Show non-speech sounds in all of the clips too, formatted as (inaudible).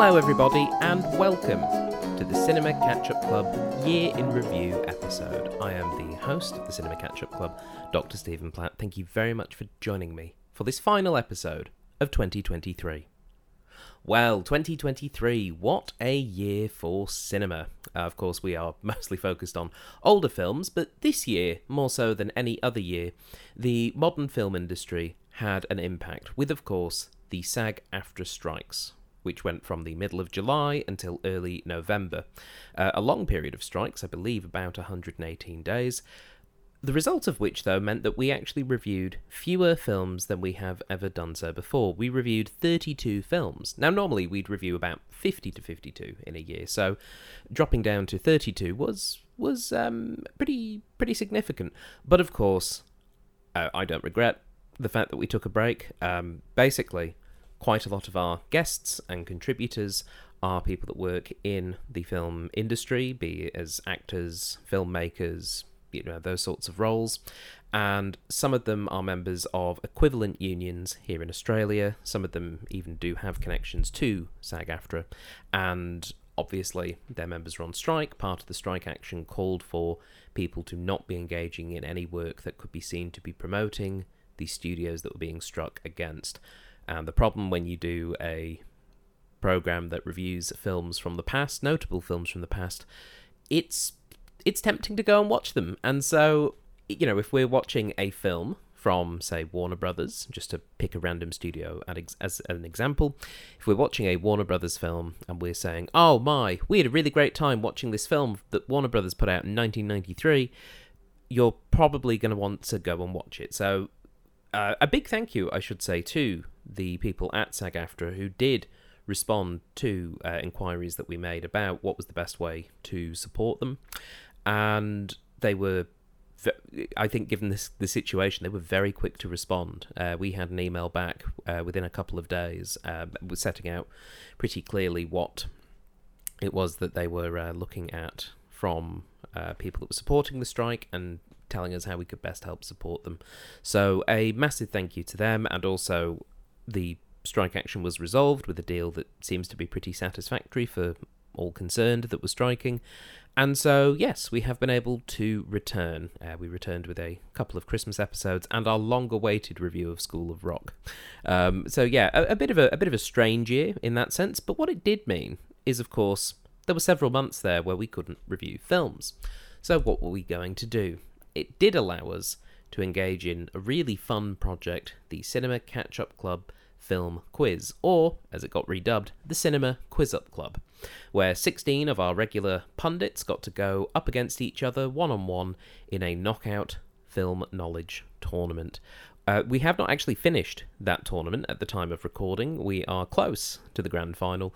Hello, everybody, and welcome to the Cinema Catch Up Club Year in Review episode. I am the host of the Cinema Catch Up Club, Dr. Stephen Platt. Thank you very much for joining me for this final episode of 2023. Well, 2023, what a year for cinema. Uh, of course, we are (laughs) mostly focused on older films, but this year, more so than any other year, the modern film industry had an impact, with, of course, the SAG AFTRA strikes, which went from the middle of July until early November. Uh, a long period of strikes, I believe about 118 days. The result of which, though, meant that we actually reviewed fewer films than we have ever done so before. We reviewed 32 films. Now, normally we'd review about 50 to 52 in a year, so dropping down to 32 was was um, pretty pretty significant. But of course, uh, I don't regret the fact that we took a break. Um, basically, quite a lot of our guests and contributors are people that work in the film industry, be it as actors, filmmakers, you know, those sorts of roles. And some of them are members of equivalent unions here in Australia. Some of them even do have connections to SAG AFTRA. And obviously, their members are on strike. Part of the strike action called for people to not be engaging in any work that could be seen to be promoting the studios that were being struck against. And the problem when you do a program that reviews films from the past, notable films from the past, it's it's tempting to go and watch them. And so, you know, if we're watching a film from, say, Warner Brothers, just to pick a random studio as an example, if we're watching a Warner Brothers film and we're saying, oh my, we had a really great time watching this film that Warner Brothers put out in 1993, you're probably going to want to go and watch it. So, uh, a big thank you, I should say, to the people at SAG AFTRA who did respond to uh, inquiries that we made about what was the best way to support them and they were I think, given this the situation, they were very quick to respond. Uh, we had an email back uh, within a couple of days, uh, was setting out pretty clearly what it was that they were uh, looking at from uh, people that were supporting the strike and telling us how we could best help support them. So, a massive thank you to them, and also the strike action was resolved with a deal that seems to be pretty satisfactory for all concerned that were striking. And so, yes, we have been able to return. Uh, we returned with a couple of Christmas episodes and our long-awaited review of School of Rock. Um, so, yeah, a, a, bit of a, a bit of a strange year in that sense. But what it did mean is, of course, there were several months there where we couldn't review films. So, what were we going to do? It did allow us to engage in a really fun project, the Cinema Catch Up Club Film Quiz, or, as it got redubbed, the Cinema Quiz Up Club, where 16 of our regular pundits got to go up against each other one on one in a knockout film knowledge tournament. Uh, we have not actually finished that tournament at the time of recording. We are close to the grand final,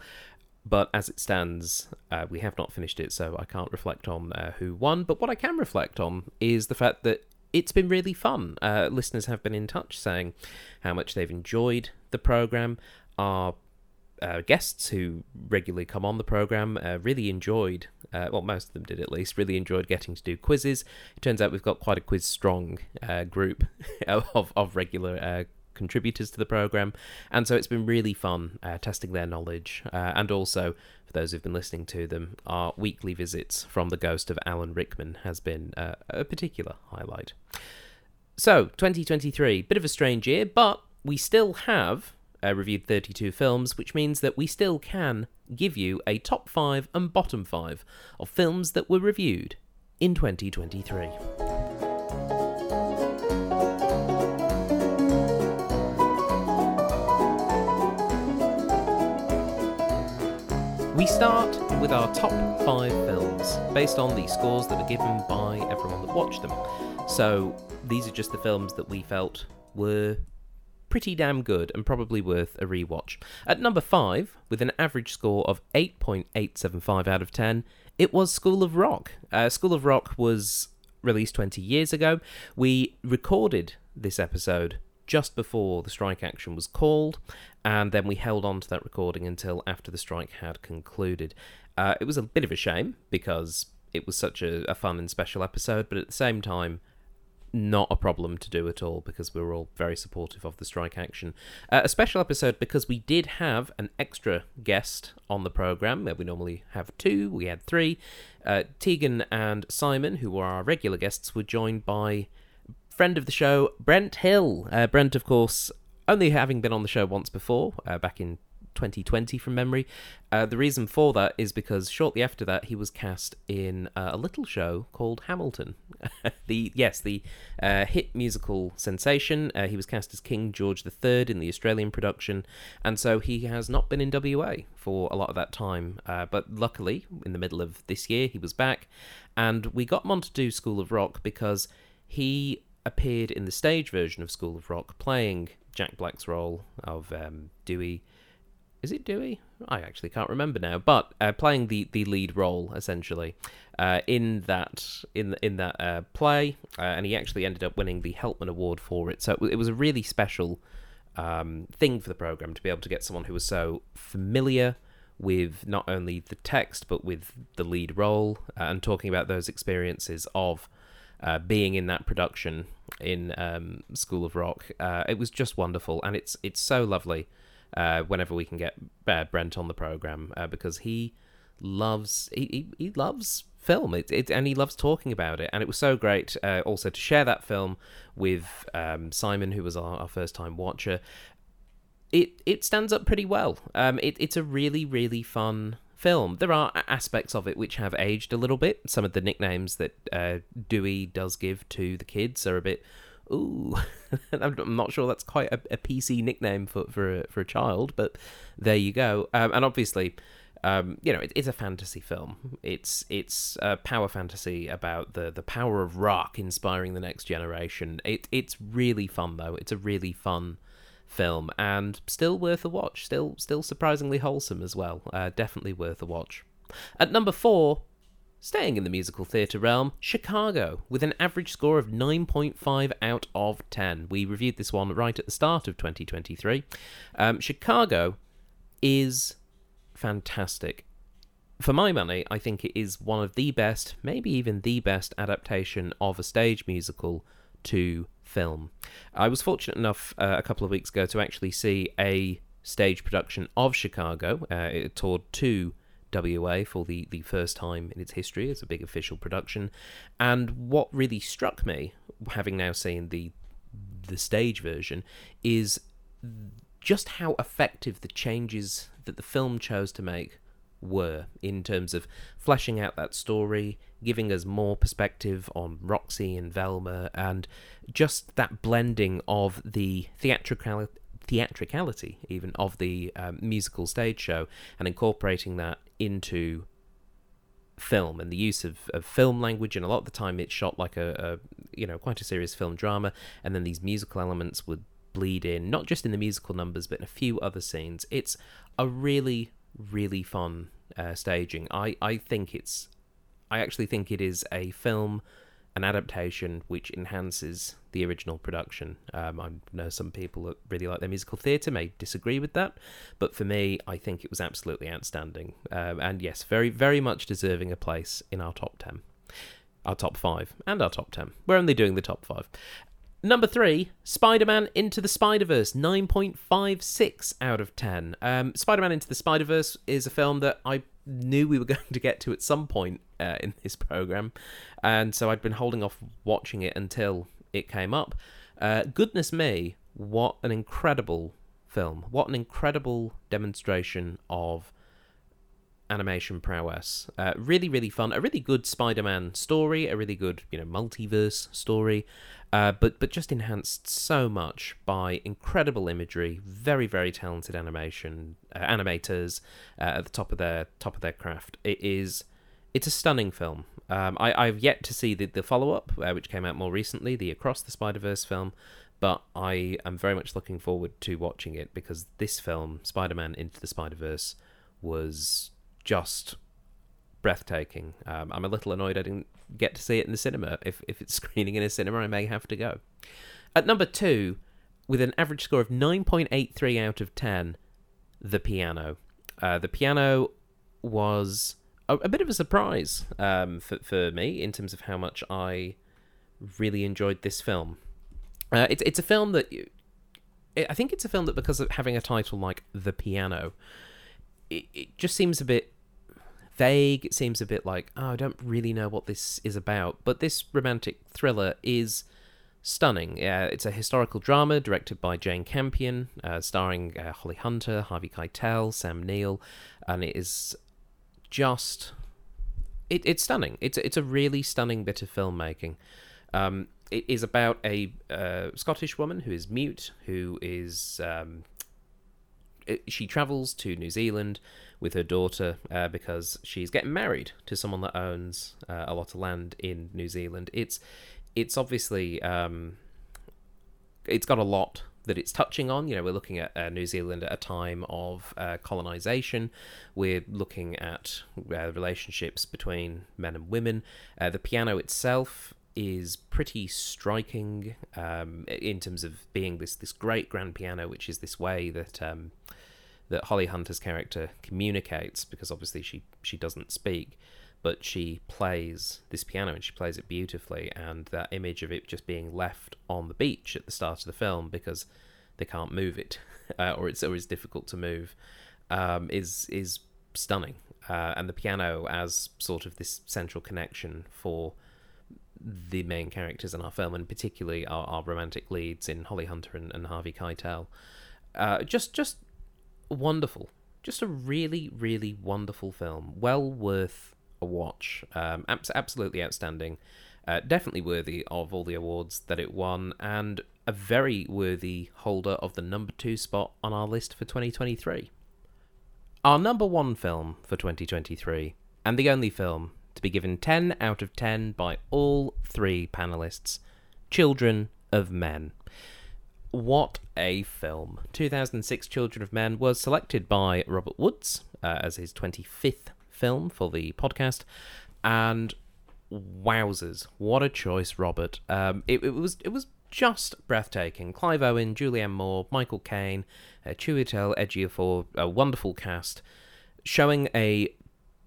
but as it stands, uh, we have not finished it, so I can't reflect on uh, who won. But what I can reflect on is the fact that it's been really fun. Uh, listeners have been in touch saying how much they've enjoyed the program. Our uh, guests who regularly come on the program uh, really enjoyed, uh, well, most of them did at least, really enjoyed getting to do quizzes. It turns out we've got quite a quiz strong group (laughs) of, of regular contributors to the program, and so it's been really fun uh, testing their knowledge and also for those who've been listening to them, our weekly visits from the ghost of Alan Rickman has been uh, a particular highlight. So, 2023, bit of a strange year, but we still have uh, reviewed 32 films, which means that we still can give you a top 5 and bottom 5 of films that were reviewed in 2023. We start with our top five films based on the scores that were given by everyone that watched them. So these are just the films that we felt were pretty damn good and probably worth a rewatch. At number 5, with an average score of 8.875 out of 10, it was School of Rock. Uh, School of Rock was released 20 years ago. We recorded this episode just before the strike action was called, and then we held on to that recording until after the strike had concluded. Uh, it was a bit of a shame because it was such a, a, fun and special episode, but at the same time, not a problem to do at all because we were all very supportive of the strike action. Uh, a special episode because we did have an extra guest on the program. We normally have two, we had three. Uh, Tegan and Simon, who were our regular guests, were joined by friend of the show, Brent Hill. Uh, Brent, of course, only having been on the show once before, uh, back in 2020 from memory. Uh, the reason for that is because shortly after that he was cast in uh, a little show called Hamilton. (laughs) the yes, the uh, hit musical sensation. Uh, he was cast as King George III in the Australian production, and so he has not been in WA for a lot of that time. Uh, but luckily, in the middle of this year, he was back, and we got him on to do School of Rock because he appeared in the stage version of School of Rock playing Jack Black's role of um, Dewey is it Dewey? I actually can't remember now. But uh, playing the, the lead role essentially uh, in that in in that uh, play, uh, and he actually ended up winning the Helpman Award for it. So it was a really special um, thing for the program to be able to get someone who was so familiar with not only the text but with the lead role uh, and talking about those experiences of. Uh, being in that production in um, School of Rock, it was just wonderful, and it's it's so lovely uh, whenever we can get uh, Brent on the program uh, because he loves he, he, he loves film. It, it, and he loves talking about it and it was so great uh, also to share that film with um, Simon who was our, our, first time watcher. It it stands up pretty well. Um, it, it's a really really fun film there are aspects of it which have aged a little bit some of the nicknames that uh, Dewey does give to the kids are a bit ooh, (laughs) I'm not sure that's quite a, a, PC nickname for for a, for a child, but there you go. Um, and obviously, um, you know, it, it's a fantasy film. It's it's a power fantasy about the the power of rock inspiring the next generation. It it's really fun though. It's a really fun film and still worth a watch. Still still surprisingly wholesome as well. Uh, definitely worth a watch. At number four, Staying in the musical theatre realm, Chicago, with an average score of 9.5 out of 10. We reviewed this one right at the start of 2023. Um, Chicago is fantastic. For my money, I think it is one of the best, maybe even the best adaptation of a stage musical to film. I was fortunate enough uh, a couple of weeks ago to actually see a stage production of Chicago. Uh, it toured to WA for the, the first time in its history as a big official production. And what really struck me, having now seen the the stage version, is just how effective the changes that the film chose to make were in terms of fleshing out that story, giving us more perspective on Roxy and Velma, and just that blending of the theatrical theatricality even of the um, musical stage show and incorporating that into film and the use of, of film language. And a lot of the time it's shot like a, a you know quite a serious film drama and then these musical elements would bleed in not just in the musical numbers but in a few other scenes. It's a really really fun uh, staging. I i think it's i actually think it is a film an adaptation which enhances the original production. Um, I know some people that really like their musical theatre may disagree with that, but for me, I think it was absolutely outstanding. Um, and yes, very, very much deserving a place in our top 10, our top 5, and our top 10. We're only doing the top 5. Number three, Spider Man Into the Spider Verse, 9.56 out of 10. Um, Spider Man Into the Spider Verse is a film that I knew we were (laughs) going to get to at some point uh, in this program, and so I'd been holding off watching it until it came up. Uh, goodness me, what an incredible film! What an incredible demonstration of animation prowess. Uh, really, really fun. A really good Spider-Man story. A really good, you know, multiverse story. Uh, but but just enhanced so much by incredible imagery, very very talented animation uh, animators uh, at the top of their top of their craft. It is it's a stunning film. Um, I I've yet to see the the follow up, uh, which came out more recently, the Across the Spider Verse film. But I am very much looking forward to watching it because this film, Spider Man Into the Spider Verse, was just breathtaking. Um, I'm a little annoyed I didn't get to see it in the cinema. If if it's (laughs) screening in a cinema, I may have to go. At number two, with an average score of 9.83 out of 10, The Piano. Uh, the Piano was a, a, bit of a surprise um, for, for me in terms of how much I really enjoyed this film. Uh, it's it's a film that I think it's a film that because of having a title like The Piano, it, it just seems a bit vague. It seems a bit like oh, I don't really know what this is about. But this romantic thriller is stunning. Uh, it's a historical drama directed by Jane Campion, uh, starring uh, Holly Hunter, Harvey Keitel, Sam Neill, and it is just it, it's stunning. It's it's a really stunning bit of filmmaking. Um, it is about a uh, Scottish woman who is mute, who is um, she travels to New Zealand with her daughter uh, because she's getting married to someone that owns uh, a lot of land in New Zealand. It's it's obviously um, it's got a lot that it's touching on. You know, we're looking at uh, New Zealand at a time of uh, colonization. We're looking at uh, relationships between men and women. Uh, the piano itself is pretty striking um, in terms of being this this great grand piano, which is this way that um, that Holly Hunter's character communicates, because obviously she she doesn't speak, but she plays this piano and she plays it beautifully. And that image of it just being left on the beach at the start of the film because they can't move it, (laughs) uh, or it's or it's difficult to move, um, is is stunning. Uh, and the piano as sort of this central connection for the main characters in our film, and particularly our, our romantic leads in Holly Hunter and, and Harvey Keitel. Uh, just, just wonderful. Just a really, really wonderful film. Well worth a watch. Um, abs- absolutely outstanding. Uh, definitely worthy of all the awards that it won, and a very worthy holder of the number two spot on our list for 2023. Our number one film for 2023, and the only film be given 10 out of 10 by all three panelists Children of Men. What a film. 2006 Children of Men was selected by Robert Woods uh, as his 25th film for the podcast. And wowzers, what a choice, Robert. Um, it, it, was it was just breathtaking. Clive Owen, Julianne Moore, Michael Caine, uh, Chiwetel Ejiofor, a wonderful cast, showing a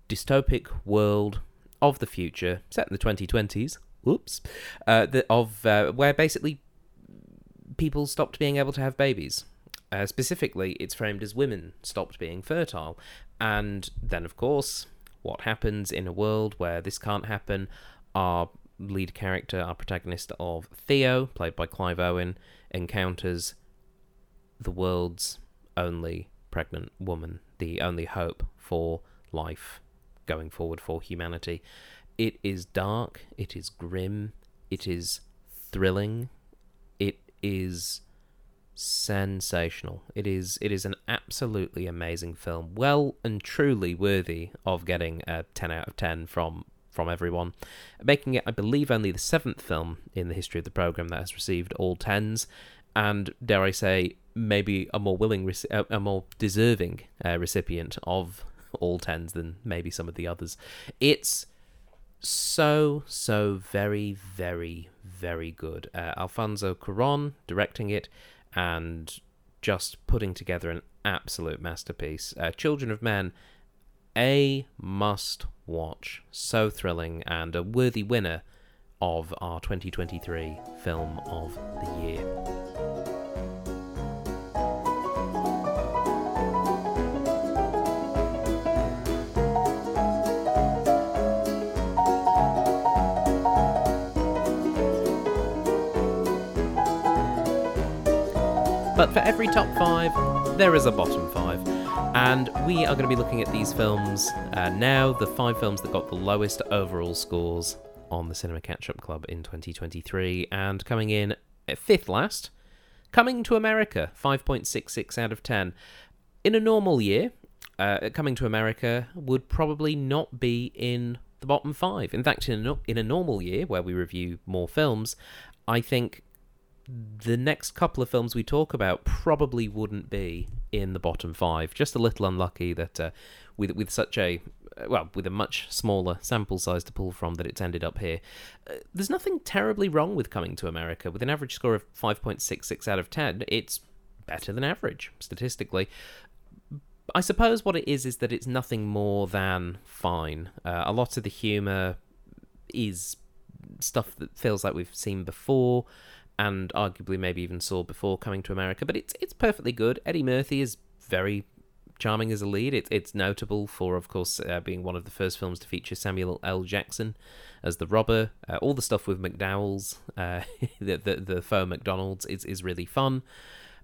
dystopic world of the future, set in the 2020s. Whoops. Uh, the, of uh, where basically people stopped being able to have babies. Uh, specifically, it's framed as women stopped being fertile. And then, of course, what happens in a world where this can't happen? Our lead character, our protagonist of Theo, played by Clive Owen, encounters the world's only pregnant woman, the only hope for life going forward for humanity. It is dark, it is grim, it is thrilling, it is sensational. It is it is an absolutely amazing film, well and truly worthy of getting a 10 out of 10 from from everyone, making it I believe only the seventh film in the history of the program that has received all tens, and dare I say maybe a more willing, a more deserving uh, recipient of all tens than maybe some of the others. It's so so very very very good. Uh, Alfonso Cuarón directing it and just putting together an absolute masterpiece. Uh, Children of Men, a must watch. So thrilling and a worthy winner of our 2023 film of the year. But for every top five, there is a bottom five. And we are going to be looking at these films uh, now, the five films that got the lowest overall scores on the Cinema Catch Up Club in 2023. And coming in fifth last, Coming to America, 5.66 out of 10. In a normal year, uh, Coming to America would probably not be in the bottom five. In fact, in a, in a normal year where we review more films, I think the next couple of films we talk about probably wouldn't be in the bottom five. Just a little unlucky that uh, with with such a well, with a much smaller sample size to pull from, that it's ended up here. Uh, there's nothing terribly wrong with coming to America. With an average score of 5.66 out of 10, it's better than average statistically. I suppose what it is is that it's nothing more than fine. Uh, a lot of the humour is stuff that feels like we've seen before, and arguably maybe even saw before coming to America. But it's it's perfectly good. Eddie Murphy is very charming as a lead. It, it's notable for, of course, uh, being one of the first films to feature Samuel L. Jackson as the robber. Uh, all the stuff with McDowell's, uh, (laughs) the, the the faux McDonald's, is is really fun.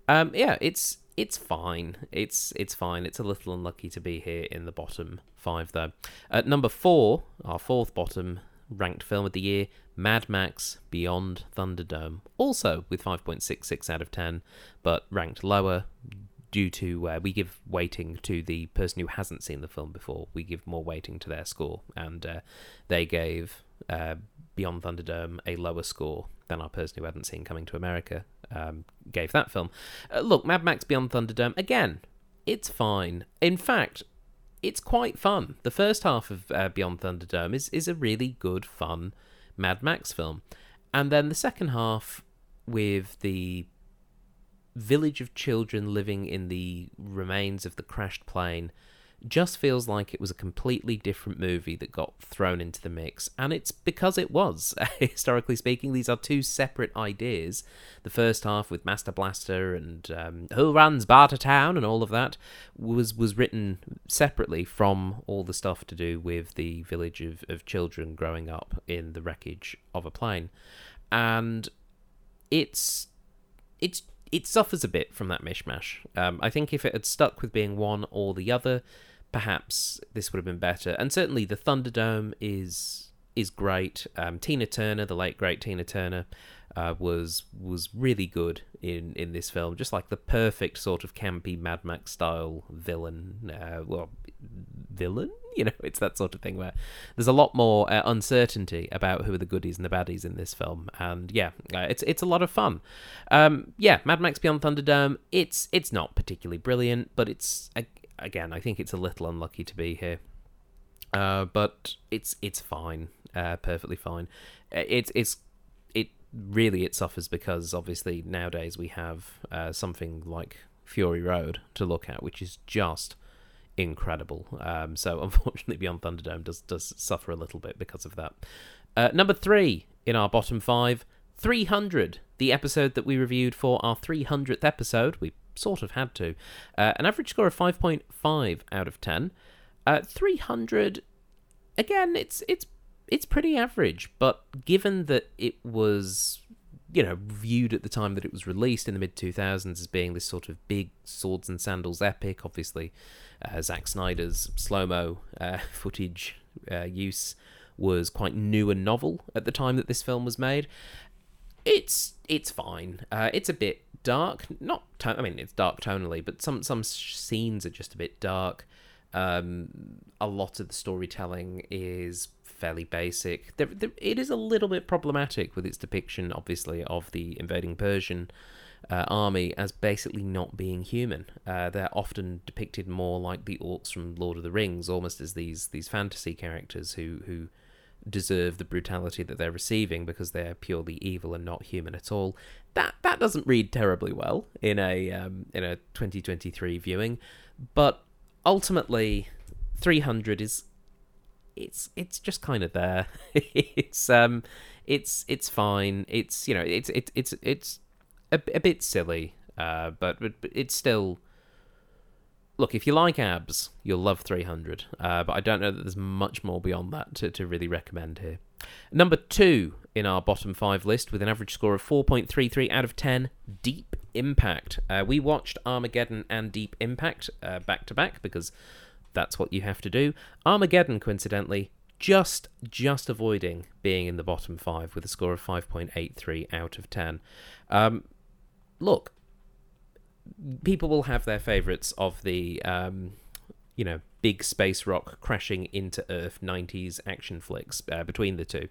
Um, yeah, it's it's fine. It's it's fine. It's a little unlucky to be here in the bottom five though. At number four, our fourth bottom ranked film of the year, Mad Max Beyond Thunderdome, also with 5.66 out of 10, but ranked lower due to uh, we give weighting to the person who hasn't seen the film before. We give more weighting to their score, and uh, they gave uh, Beyond Thunderdome a lower score than our person who hadn't seen Coming to America um, gave that film. Uh, look, Mad Max Beyond Thunderdome again. It's fine. In fact, it's quite fun. The first half of uh, Beyond Thunderdome is is a really good, fun Mad Max film, and then the second half with the village of children living in the remains of the crashed plane just feels like it was a completely different movie that got thrown into the mix. And it's because it was. (laughs) Historically speaking, these are two separate ideas. The first half with Master Blaster and um, Who Runs Bartertown and all of that was, was written separately from all the stuff to do with the village of, of children growing up in the wreckage of a plane. And it's it's it suffers a bit from that mishmash. Um, I think if it had stuck with being one or the other, perhaps this would have been better. And certainly the Thunderdome is is great. Um, Tina Turner, the late great Tina Turner, uh, was was really good in in this film. Just like the perfect sort of campy Mad Max style villain. Uh, well, villain. (laughs) You know, it's that sort of thing where there's a lot more uh, uncertainty about who are the goodies and the baddies in this film, and yeah, uh, it's it's a lot of fun. Um, yeah, Mad Max Beyond Thunderdome. It's it's not particularly brilliant, but it's again, I think it's a little unlucky to be here. Uh, but it's it's fine, uh, perfectly fine. Uh, it's it's it really it suffers because obviously nowadays we have uh, something like Fury Road to look at, which is just incredible. Um, so (laughs) unfortunately, Beyond Thunderdome does does suffer a little bit because of that. Uh, number three in our bottom five, 300, the episode that we reviewed for our 300th episode. We sort of had to. Uh, an average score of 5.5 out of 10. Uh, 300, again, it's it's it's pretty average, but given that it was you know, viewed at the time that it was released in the mid 2000s as being this sort of big swords and sandals epic. Obviously, uh, Zack Snyder's slow mo uh, (laughs) footage uh, use was quite new and novel at the time that this film was made. It's it's fine. Uh, it's a bit dark. Not I mean, it's dark tonally, but some some scenes are just a bit dark. Um, a lot of the storytelling is fairly basic. There, there, it is a little bit problematic with its depiction, obviously, of the invading Persian uh, army as basically not being human. Uh, they're often depicted more like the orcs from Lord of the Rings, almost as these these fantasy characters who who deserve the brutality that they're receiving because they're purely evil and not human at all. That that doesn't read terribly well in a um, in a 2023 viewing, but ultimately 300 is it's it's just kind of there. (laughs) it's um it's it's fine. It's you know it's it's it's it's a, a bit silly, uh, but, but but it's still. Look, if you like abs, you'll love 300. Uh, but I don't know that there's much more beyond that to, to really recommend here. Number two in our bottom five list with an average score of 4.33 out of 10, Deep Impact. Uh, we watched Armageddon and Deep Impact uh, back to back because that's what you have to do. Armageddon, coincidentally, just just avoiding being in the bottom five with a score of 5.83 out of 10. Um, look, people will have their favorites of the um, you know big space rock crashing into Earth 90s action flicks uh, between the two.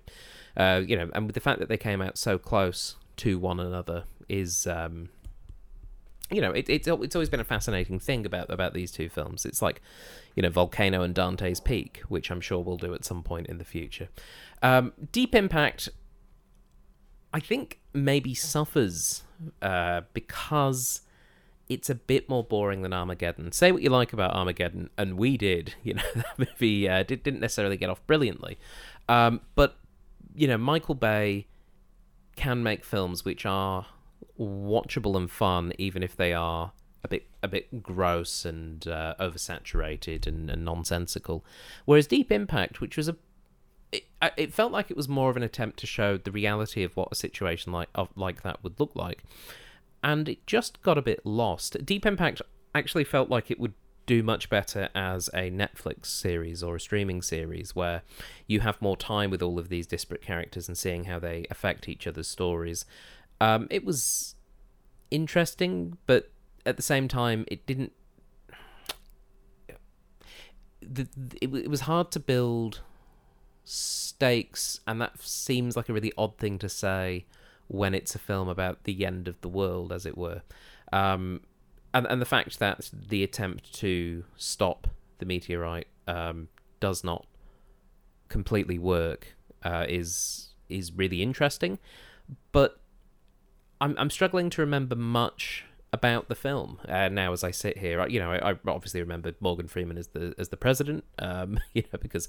Uh, you know, and with the fact that they came out so close to one another is um, you know, it, it's it's always been a fascinating thing about about these two films. It's like, you know, Volcano and Dante's Peak, which I'm sure we'll do at some point in the future. Um, Deep Impact, I think, maybe suffers uh, because it's a bit more boring than Armageddon. Say what you like about Armageddon, and we did. (laughs) You know, that movie uh, did, didn't necessarily get off brilliantly, um, but you know, Michael Bay can make films which are watchable and fun, even if they are a bit a bit gross and uh, oversaturated and, and, nonsensical. Whereas Deep Impact, which was a it, it felt like it was more of an attempt to show the reality of what a situation like of like that would look like, and it just got a bit lost. Deep Impact actually felt like it would do much better as a Netflix series or a streaming series where you have more time with all of these disparate characters and seeing how they affect each other's stories. Um, it was interesting, but at the same time, it didn't. The, it, it was hard to build stakes, and that seems like a really odd thing to say when it's a film about the end of the world, as it were. Um, and and the fact that the attempt to stop the meteorite um, does not completely work uh, is is really interesting, but I'm I'm struggling to remember much about the film uh, now as I sit here. You know, I, I, obviously remember Morgan Freeman as the as the president, um, (laughs) you know, because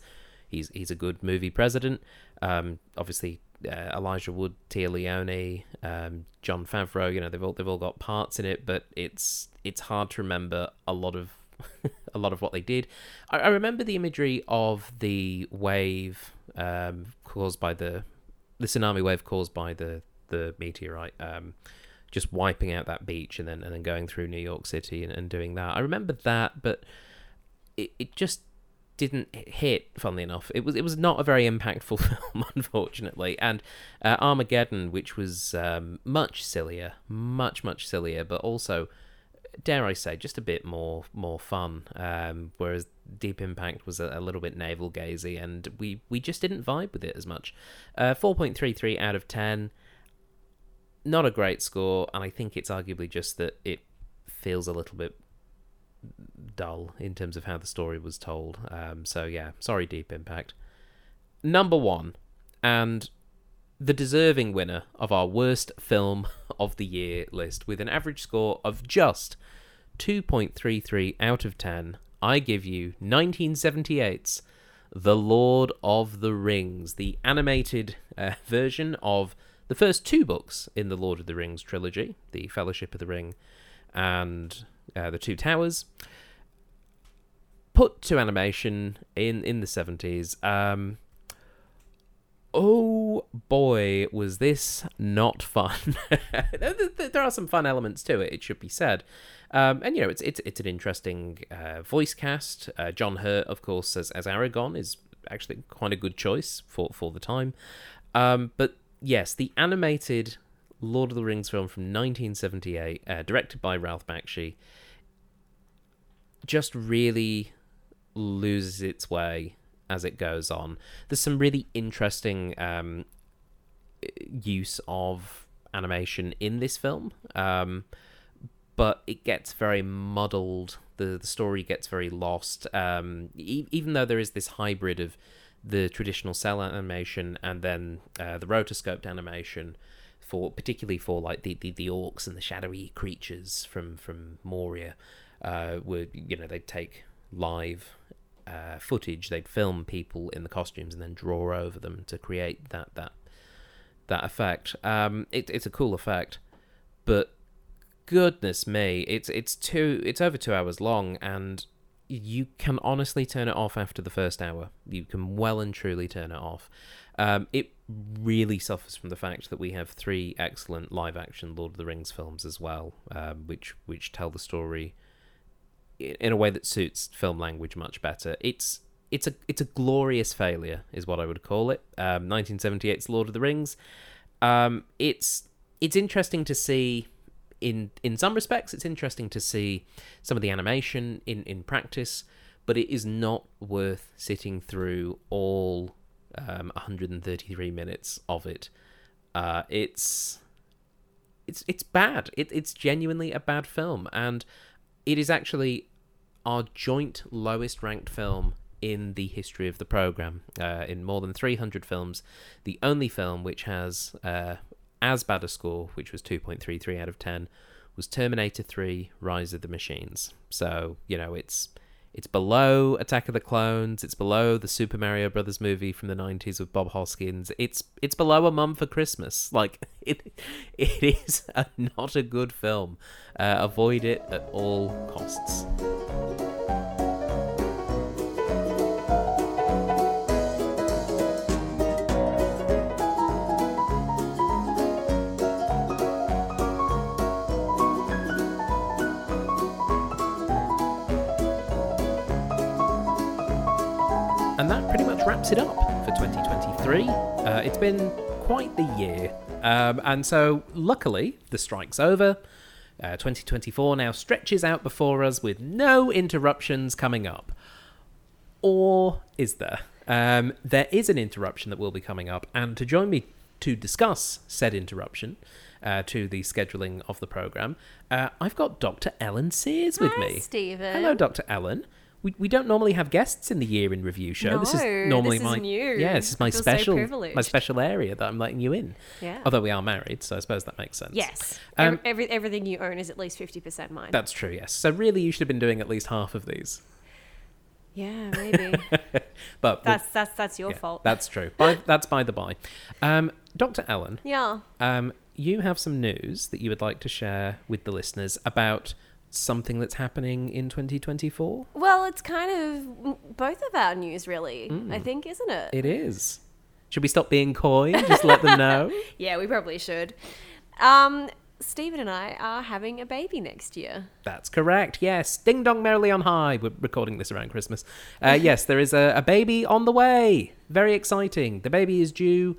he's he's a good movie president. Um, obviously, uh, Elijah Wood, Téa Leoni, um, Jon Favreau. You know, they've all they've all got parts in it, but it's it's hard to remember a lot of (laughs) a lot of what they did. I, I remember the imagery of the wave um, caused by the the tsunami wave caused by the the meteorite. Um, just wiping out that beach and then and then going through New York City and, and doing that. I remember that, but it, it just didn't hit. Funnily enough, it was it was not a very impactful (laughs) film, unfortunately. And uh, Armageddon, which was um, much sillier, much much sillier, but also, dare I say, just a bit more more fun. Um, whereas Deep Impact was a, a, little bit navel gazy, and we we just didn't vibe with it as much. Uh, Four point three three out of ten. Not a great score, and I think it's arguably just that it feels a little bit dull in terms of how the story was told. Um, so yeah, sorry, Deep Impact. Number one, and the deserving winner of our worst film (laughs) of the year list with an average score of just 2.33 out of 10. I give you 1978's The Lord of the Rings, the animated uh, (laughs) version of the first two books in the Lord of the Rings trilogy, The Fellowship of the Ring and uh, The Two Towers put to animation in in the 70s um oh boy was this not fun. (laughs) There are some fun elements to it it should be said. Um, and you know it's it's, it's an interesting uh, voice cast. Uh, john hurt of course as, as Aragorn is actually quite a good choice for for the time. Um, but yes the animated lord of the rings film from 1978 uh, directed by ralph bakshi just really loses its way as it goes on. There's some really interesting um, use of animation in this film, um, but it gets very muddled. The, the story gets very lost, um, e- even though there is this hybrid of the traditional cel animation and then uh, the rotoscoped animation for particularly for like the, the, the orcs and the shadowy creatures from from Moria, uh, where you know they'd take live uh, footage. They'd film people in the costumes and then draw over them to create that that that effect. Um, it, it's a cool effect, but goodness me, it's it's two it's over two hours long, and you can honestly turn it off after the first hour. You can well and truly turn it off. Um, it really suffers from the fact that we have three excellent live action Lord of the Rings films as well, um, which which tell the story in a way that suits film language much better. It's it's a it's a glorious failure, is what I would call it. Um, 1978's Lord of the Rings. Um, it's it's interesting to see. In in some respects, it's interesting to see some of the animation in in practice, but it is not worth sitting through all um, 133 minutes of it. Uh, it's it's it's bad. It, it's genuinely a bad film, and it is actually our joint lowest ranked film in the history of the program. Uh, in more than 300 films, the only film which has uh, as bad a score, which was 2.33 out of 10, was Terminator 3: Rise of the Machines. So you know it's It's below Attack of the Clones. It's below the Super Mario Brothers movie from the '90s with Bob Hoskins. It's it's below A Mum for Christmas. (laughs) Like it, it is a, not a good film. Uh, avoid it at all costs. Wraps it up for 2023. Uh, it's been quite the year. Um, and so, luckily, the strike's over. Uh, 2024 now stretches out before us with no interruptions coming up. Or is there? Um, there is an interruption that will be coming up. And to join me to discuss said interruption uh, to the scheduling of the programme, uh, I've got Dr. Ellin Sears with Hi, me. Stephen. Hello, Dr. Ellin. We, we don't normally have guests in the year in review show. this is No, normally this is my new. yeah, this is my feel so special my special area that I'm letting you in. Yeah. Although we are married, so I suppose that makes sense. Yes. Um, Every, everything you own is at least 50% mine. That's true. Yes. So really, you should have been doing at least half of these. yeah, (laughs) maybe. But that's that's that's your yeah, fault. That's true. By, (laughs) that's by the by. Um, Dr. Ellin, yeah. um, you have some news that you would like to share with the listeners about something that's happening in 2024. Well, it's kind of both of our news, really. Mm. I think, isn't it? It is. Should we stop being coy? and Just let them (laughs) know. Yeah, we probably should. Um, Stephen and I are having a baby next year. That's correct. Yes. Ding dong merrily on high. We're recording this around Christmas. Uh, (laughs) yes, there is a, a baby on the way. Very exciting. The baby is due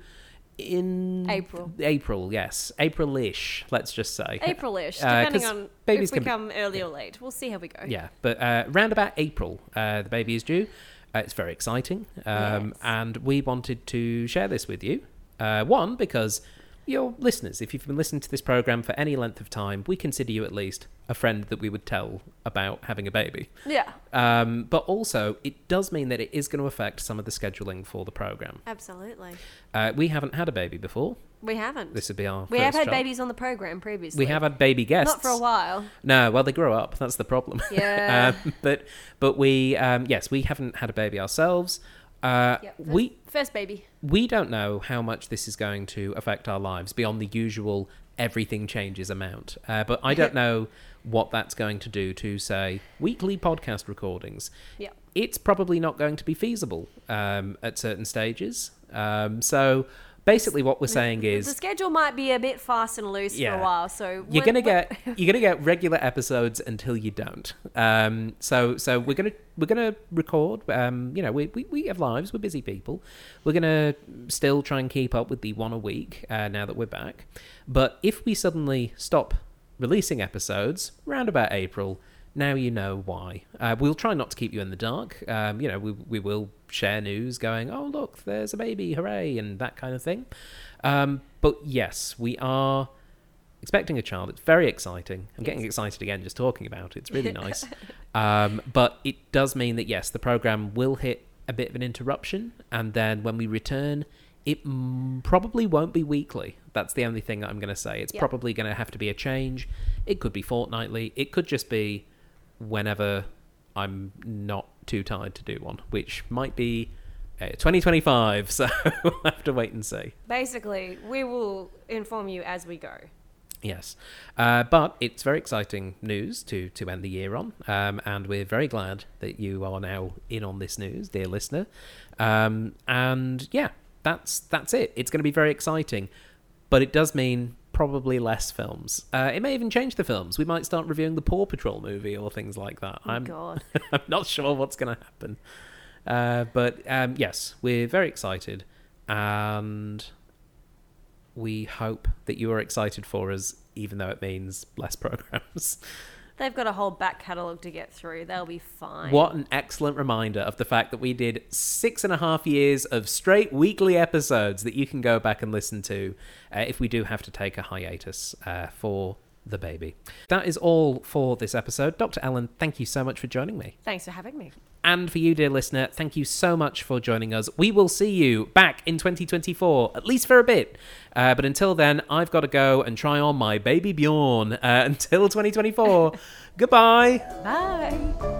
in April. April, yes. April-ish, let's just say. (laughs) April-ish, Uh, on babies if we can be- come early or late. We'll see how we go. Yeah, but uh, round about April, uh, the baby is due. Uh, it's very exciting. Um, Yes. And we wanted to share this with you. Uh, one, because your listeners, if you've been listening to this program for any length of time, we consider you at least a friend that we would tell about having a baby. Yeah, Um, but also, it does mean that it is going to affect some of the scheduling for the program. absolutely. Uh, we haven't had a baby before. We haven't. This would be our we have had child. babies on the program previously. We have had baby guests. Not for a while. No, well, they grow up. That's the problem. (laughs) Yeah. um, but but we um, yes, we haven't had a baby ourselves. Uh, Yep, we first baby. we don't know how much this is going to affect our lives beyond the usual everything changes amount. Uh, but I don't (laughs) know what that's going to do to say weekly podcast recordings. Yeah. It's probably not going to be feasible um, at certain stages. Um, so basically, what we're saying is the schedule might be a bit fast and loose for a while, so you're gonna get (laughs) you're gonna get regular episodes until you don't. Um, so so we're gonna we're gonna record. Um, you know, we, we we have lives. We're busy people. We're gonna still try and keep up with the one a week uh, now that we're back. But if we suddenly stop releasing episodes round about April. Now you know why. Uh, we'll try not to keep you in the dark. Um, you know, we, we will share news going, oh, look, there's a baby, hooray, and that kind of thing. Um, but yes, we are expecting a child. It's very exciting. I'm getting excited again just talking about it. It's really (laughs) nice. um, but it does mean that, yes, the program will hit a bit of an interruption. And then when we return, it mm, probably won't be weekly. That's the only thing I'm going to say. It's Yeah. probably going to have to be a change. It could be fortnightly. It could just be whenever I'm not too tired to do one, which might be uh, 2025. (laughs) So we'll have to wait and see. Basically, we will inform you as we go. Yes, uh, but it's very exciting news to to end the year on, um, and we're very glad that you are now in on this news, dear listener. Um, and yeah, that's that's it. It's going to be very exciting, but it does mean probably less films. Uh, it may even change the films. We might start reviewing the Paw Patrol movie or things like that. Oh, I'm God. (laughs) I'm not sure what's going to happen. Uh, but um, yes, we're very excited, and we hope that you are excited for us, even though it means less (laughs) programs. They've got a whole back catalogue to get through. They'll be fine. What an excellent reminder of the fact that we did six and a half years of straight weekly episodes that you can go back and listen to uh, if we do have to take a hiatus uh, for the baby. That is all for this episode. Dr. Ellin, thank you so much for joining me. Thanks for having me. And for you, dear listener, thank you so much for joining us. We will see you back in 2024, at least for a bit. Uh, but until then, I've got to go and try on my baby Bjorn. Uh, (laughs) until 2024, goodbye. Bye.